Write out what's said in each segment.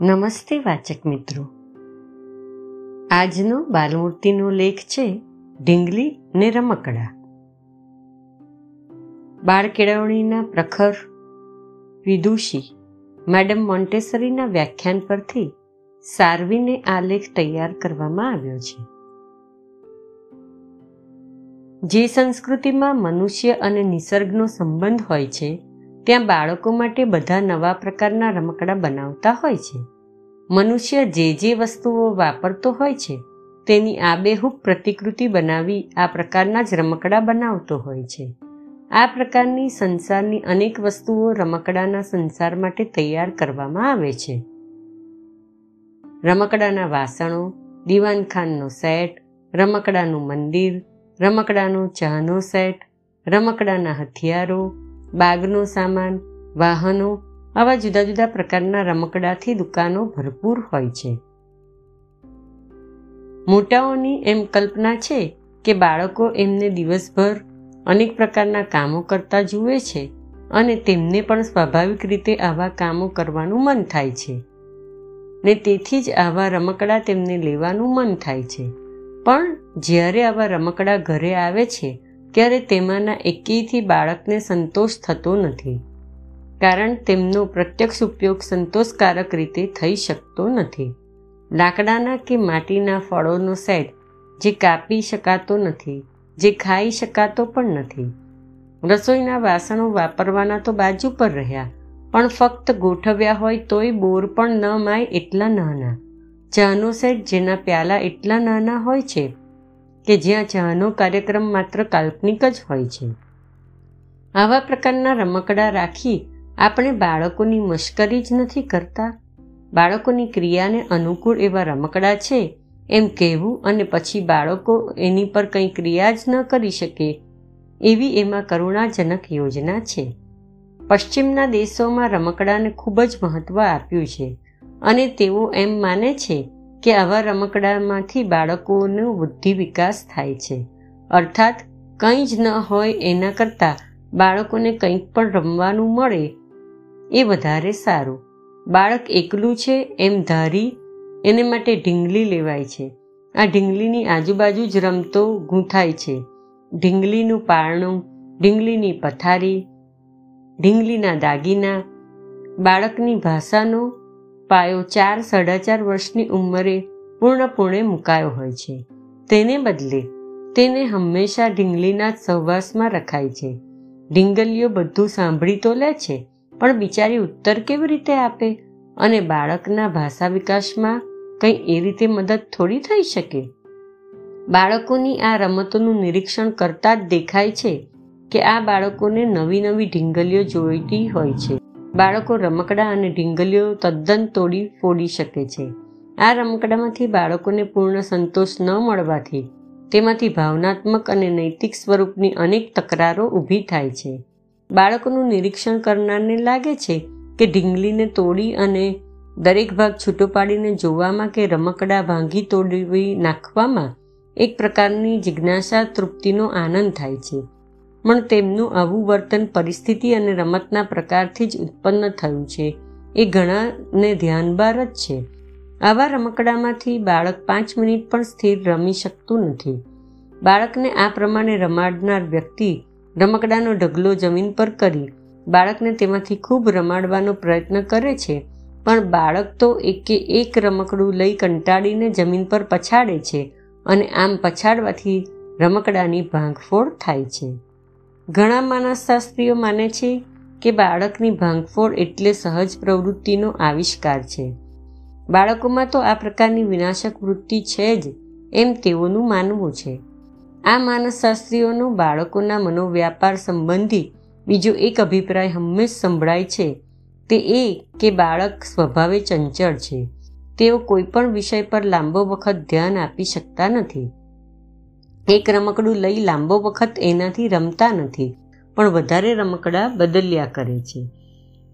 નમસ્તે વાચક મિત્રો. આજનો બાલમૂર્તિનો લેખ છે ઢીંગલી ને રમકડા. બાળ કેળવણીના પ્રખર વિદુષી મેડમ મોન્ટેસરીના વ્યાખ્યાન પરથી સારવીને આ લેખ તૈયાર કરવામાં આવ્યો છે. જે સંસ્કૃતિમાં મનુષ્ય અને નિસર્ગનો સંબંધ હોય છે, ત્યાં બાળકો માટે બધા નવા પ્રકારના રમકડા બનાવતા હોય છે. મનુષ્ય જે જે વસ્તુઓ વાપરતો હોય છે, તેની આબેહૂબ પ્રતિકૃતિ બનાવી આ પ્રકારના જ રમકડા બનાવતો હોય છે. આ પ્રકારની સંસારની અનેક વસ્તુઓ રમકડાના સંસાર માટે તૈયાર કરવામાં આવે છે. રમકડાના વાસણો, દીવાનખાનનો સેટ, રમકડાનું મંદિર, રમકડાનો ચાનો સેટ, રમકડાના હથિયારો, બાગનો સામાન, વાહનો આવા જુદા જુદા પ્રકારના રમકડાથી દુકાનો ભરપૂર હોય છે. મોટાઓની એમ કલ્પના છે કે બાળકો એમને દિવસભર અનેક પ્રકારના કામો કરતા જુએ છે અને તેમને પણ સ્વાભાવિક રીતે આવા કામો કરવાનું મન થાય છે. ને તેથી જ આવા રમકડા તેમને લેવાનું મન થાય છે. પણ જ્યારે આવા રમકડા ઘરે આવે છે, ત્યારે તેમાંના એકેયથી બાળકને સંતોષ થતો નથી. કારણ તેમનો પ્રત્યક્ષ ઉપયોગ સંતોષકારક રીતે થઈ શકતો નથી. લાકડાના કે માટીના ફળોનો સેટ જે કાપી શકાતો નથી, જે ખાઈ શકાતો પણ નથી. રસોઈના વાસણો વાપરવાના તો બાજુ પર રહ્યા, પણ ફક્ત ગોઠવ્યા હોય તોય બોર પણ ન માય એટલા નાના. ચાનો સેટ જેના પ્યાલા એટલા નાના હોય છે કે જ્યાં ચાનો કાર્યક્રમ માત્ર કાલ્પનિક જ હોય છે. આવા પ્રકારના રમકડા રાખી આપણે બાળકોની મશ્કરી જ નથી કરતા. બાળકોની ક્રિયાને અનુકૂળ એવા રમકડા છે, એમ કહેવું અને પછી બાળકો એની પર કંઈ ક્રિયા જ ન કરી શકે, એવી એમાં કરુણાજનક યોજના છે. પશ્ચિમના દેશોમાં રમકડાને ખૂબ જ મહત્ત્વ આપ્યું છે અને તેઓ એમ માને છે કે આવા રમકડામાંથી બાળકોનો બુદ્ધિ વિકાસ થાય છે. અર્થાત કંઈ જ ન હોય એના કરતાં બાળકોને કંઈક પણ રમવાનું મળે એ વધારે સારું. બાળક એકલું છે એમ ધારી એને માટે ઢીંગલી લેવાય છે. આ ઢીંગલીની આજુબાજુ જ રમતો ગૂંથાય છે. ઢીંગલીનું પારણું, ઢીંગલીની પથારી, ઢીંગલીના દાગીના, બાળકની ભાષાનો પાયો ચાર સાડા ચાર વર્ષની ઉંમરે પૂર્ણપૂર્ણે મુકાયો હોય છે. તેને બદલે તેને હંમેશા ઢીંગલીના જ સહવાસમાં રખાય છે. ઢીંગલીઓ બધું સાંભળી તો લે છે પણ બિચારી ઉત્તર કેવી રીતે આપે? અને બાળકના ભાષા વિકાસમાં કંઈ એ રીતે મદદ થોડી થઈ શકે? બાળકોની આ રમતોનું નિરીક્ષણ કરતાં જ દેખાય છે કે આ બાળકોને નવી નવી ઢીંગલીઓ જોઈતી હોય છે. બાળકો રમકડા અને ઢીંગલીઓ તદ્દન તોડી ફોડી શકે છે. આ રમકડામાંથી બાળકોને પૂર્ણ સંતોષ ન મળવાથી તેમાંથી ભાવનાત્મક અને નૈતિક સ્વરૂપની અનેક તકરારો ઊભી થાય છે. બાળકોનું નિરીક્ષણ કરનારને લાગે છે કે ઢીંગલીને તોડી અને દરેક ભાગ છૂટો પાડીને જોવામાં કે રમકડા ભાંગી તોડવી નાખવામાં એક પ્રકારની જિજ્ઞાસા, તૃપ્તિનો આનંદ થાય છે. પણ તેમનું આવું વર્તન પરિસ્થિતિ અને રમતના પ્રકારથી જ ઉત્પન્ન થયું છે. એ ઘણાને ધ્યાનબાર જ છે. આવા રમકડામાંથી બાળક પાંચ મિનિટ પણ સ્થિર રમી શકતું નથી. બાળકને આ પ્રમાણે રમાડનાર વ્યક્તિ રમકડાનો ઢગલો જમીન પર કરી બાળકને તેમાંથી ખૂબ રમાડવાનો પ્રયત્ન કરે છે, પણ બાળક તો એકે એક રમકડું લઈ કંટાળીને જમીન પર પછાડે છે અને આમ પછાડવાથી રમકડાની ભાંગફોડ થાય છે. ઘણા માનસશાસ્ત્રીઓ માને છે કે બાળકની ભાંગફોડ એટલે સહજ પ્રવૃત્તિનો આવિષ્કાર છે. બાળકોમાં તો આ પ્રકારની વિનાશક વૃત્તિ છે જ, એમ તેઓનું માનવું છે. આ માનસશાસ્ત્રીઓનો બાળકોના મનોવ્યાપાર સંબંધી બીજો એક અભિપ્રાય હંમેશ સંભળાય છે. તે એ કે બાળક સ્વભાવે ચંચળ છે. તેઓ કોઈ પણ વિષય પર લાંબો વખત ધ્યાન આપી શકતા નથી. એક રમકડું લઈ લાંબો વખત એનાથી રમતા નથી, પણ વધારે રમકડા બદલ્યા કરે છે.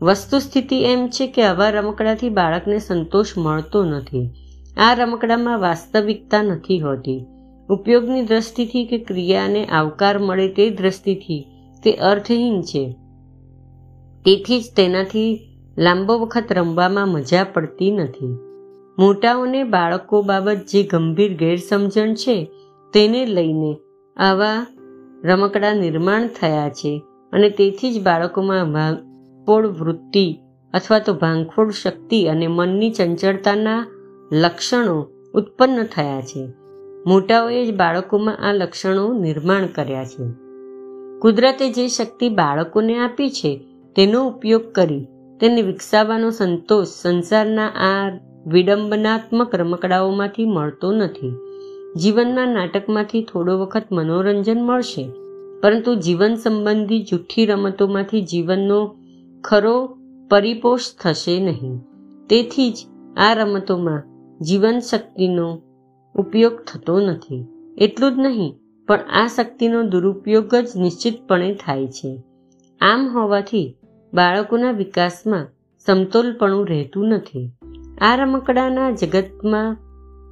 વસ્તુસ્થિતિ એમ છે કે આવા રમકડાથી બાળકને સંતોષ મળતો નથી. આ રમકડામાં વાસ્તવિકતા નથી હોતી. ઉપયોગની દ્રષ્ટિથી કે ક્રિયાને આવકાર મળે તે દ્રષ્ટિથી તે અર્થહીન છે. તેથી જ તેનાથી લાંબો વખત રમવામાં મજા પડતી નથી. મોટાઓને બાળકો બાબત જે ગંભીર ગેરસમજણ છે, તેને લઈને આવા રમકડા નિર્માણ થયા છે અને તેથી જ બાળકોમાં ભાંગફોડ વૃત્તિ અથવા તો ભાંગફોડ શક્તિ અને મનની ચંચળતાના લક્ષણો ઉત્પન્ન થયા છે. મોટાઓએ જ બાળકોમાં આ લક્ષણો નિર્માણ કર્યા છે. કુદરતે જે શક્તિ બાળકોને આપી છે, તેનો ઉપયોગ કરી તેને વિકસાવવાનો સંતોષ સંસારના આ વિડંબનાત્મક રમકડાઓમાંથી મળતો નથી. જીવનના નાટકમાંથી થોડો વખત મનોરંજન મળશે, પરંતુ જીવન સંબંધી જૂઠી રમતોમાંથી જીવનનો ખરો પરિપોષ થશે નહીં. તેથી જ આ રમતોમાં જીવન શક્તિનો ઉપયોગ થતો નથી. એટલું જ નહીં, પણ આ શક્તિનો દુરુપયોગ જ નિશ્ચિતપણે થાય છે. આમ હોવાથી બાળકોના વિકાસમાં સમતોલપણું રહેતું નથી. આ રમકડાના જગતમાં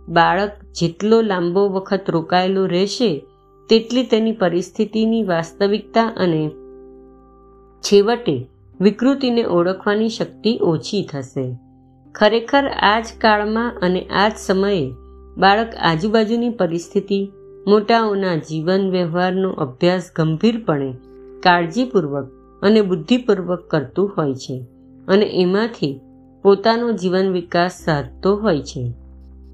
બાળક જેટલો લાંબો વખત રોકાયેલો રહેશે, તેટલી તેની પરિસ્થિતિની વાસ્તવિકતા અને છેવટે વિકૃતિને ઓળખવાની શક્તિ ઓછી થશે. ખરેખર આ જ કાળમાં અને આ જ સમયે બાળક આજુબાજુની પરિસ્થિતિ, મોટાઓના જીવન વ્યવહારનો અભ્યાસ ગંભીરપણે, કાળજીપૂર્વક અને બુદ્ધિપૂર્વક કરતું હોય છે અને એમાંથી પોતાનો જીવન વિકાસ સાધતો હોય છે.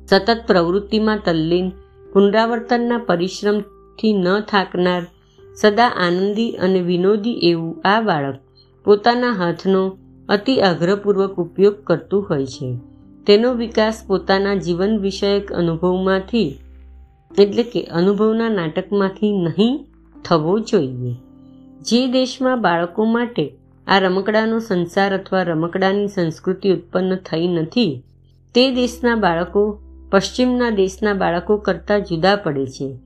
સતત પ્રવૃત્તિમાં તલ્લીન, પુનરાવર્તનના પરિશ્રમથી ન થાકનાર, સદા આનંદી અને વિનોદી એવું આ બાળક પોતાના હાથનો અતિ આગ્રહપૂર્વક ઉપયોગ કરતું હોય છે. તેનો વિકાસ પોતાના જીવન વિષયક અનુભવમાંથી, એટલે કે અનુભવના નાટકમાંથી નહીં, થવો જોઈએ. જે દેશમાં બાળકો માટે આ રમકડાનો સંસાર અથવા રમકડાની સંસ્કૃતિ ઉત્પન્ન થઈ નથી, તે દેશના બાળકો, પશ્ચિમના દેશના બાળકો કરતાં જુદા પડે છે.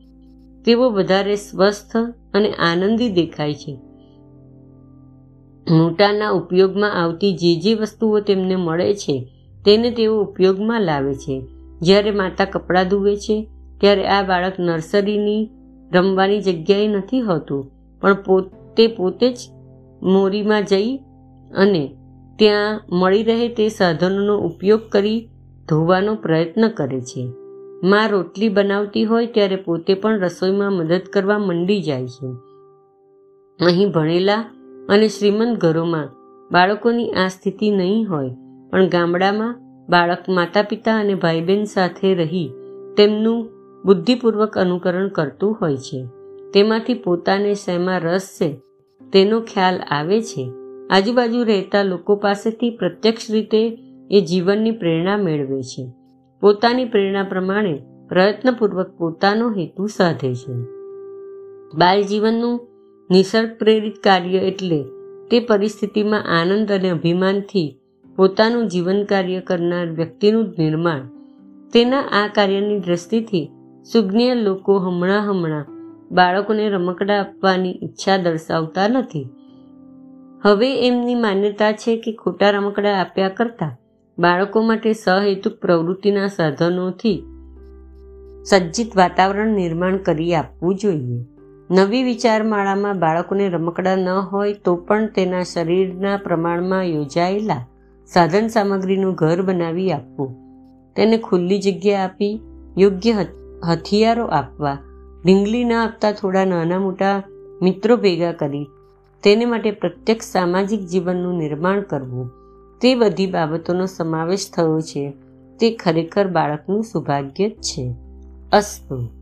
તેઓ વધારે સ્વસ્થ અને આનંદી દેખાય છે. મોટાના ઉપયોગમાં આવતી જે જે વસ્તુઓ તેમને મળે છે તેને તેઓ ઉપયોગમાં લાવે છે. જ્યારે માતા કપડાં ધુવે છે, ત્યારે આ બાળક નર્સરીની રમવાની જગ્યાએ નથી હોતું, પણ પોતે પોતે જ મોરીમાં જઈ અને ત્યાં મળી રહે તે સાધનોનો ઉપયોગ કરી ધોવાનો પ્રયત્ન કરે છે. માં રોટલી બનાવતી હોય ત્યારે પોતે પણ રસોઈમાં મદદ કરવા મંડી જાય છે. અહીં ભણેલા અને શ્રીમંત ઘરોમાં બાળકોની આ સ્થિતિ નહીં હોય પણ ગામડામાં બાળક માતા પિતા અને ભાઈ બહેન સાથે રહી તેમનું બુદ્ધિપૂર્વક અનુકરણ કરતું હોય છે. તેમાંથી પોતાને શેમાં રસ છે તેનો ખ્યાલ આવે છે. આજુબાજુ રહેતા લોકો પાસેથી પ્રત્યક્ષ રીતે એ જીવનની પ્રેરણા મેળવે છે. પોતાની પ્રેરણા પ્રમાણે પ્રયત્નપૂર્વક પોતાનો હેતુ સાધે છે. બાલજીવનનું નિસર્ગ પ્રેરિત કાર્ય એટલે તે પરિસ્થિતિમાં આનંદ અને અભિમાનથી પોતાનું જીવન કાર્ય કરનાર વ્યક્તિનું નિર્માણ. તેના આ કાર્યની દ્રષ્ટિથી સુજ્ઞ લોકો હમણાં હમણાં બાળકોને રમકડા આપવાની ઈચ્છા દર્શાવતા નથી. હવે એમની માન્યતા છે કે ખોટા રમકડા આપ્યા કરતા બાળકો માટે સહેતુક પ્રવૃત્તિના સાધનોથી સજ્જિત વાતાવરણ નિર્માણ કરી આપવું જોઈએ. નવી વિચારમાળામાં બાળકોને રમકડા ન હોય તો પણ તેના શરીરના પ્રમાણમાં યોજાયેલા સાધન સામગ્રીનું ઘર બનાવી આપવું. તેને ખુલ્લી જગ્યા આપી, યોગ્ય હથિયારો આપવા. ઢીંગલી ન આપતા થોડા નાના મોટા મિત્રો ભેગા કરી. તેને માટે પ્રત્યક્ષ સામાજિક જીવનનું નિર્માણ કરવું. તે બધી બાબતોનો સમાવેશ થયો છે. તે ખરેખર બાળકનું સૌભાગ્ય જ છે. અસ્તુ.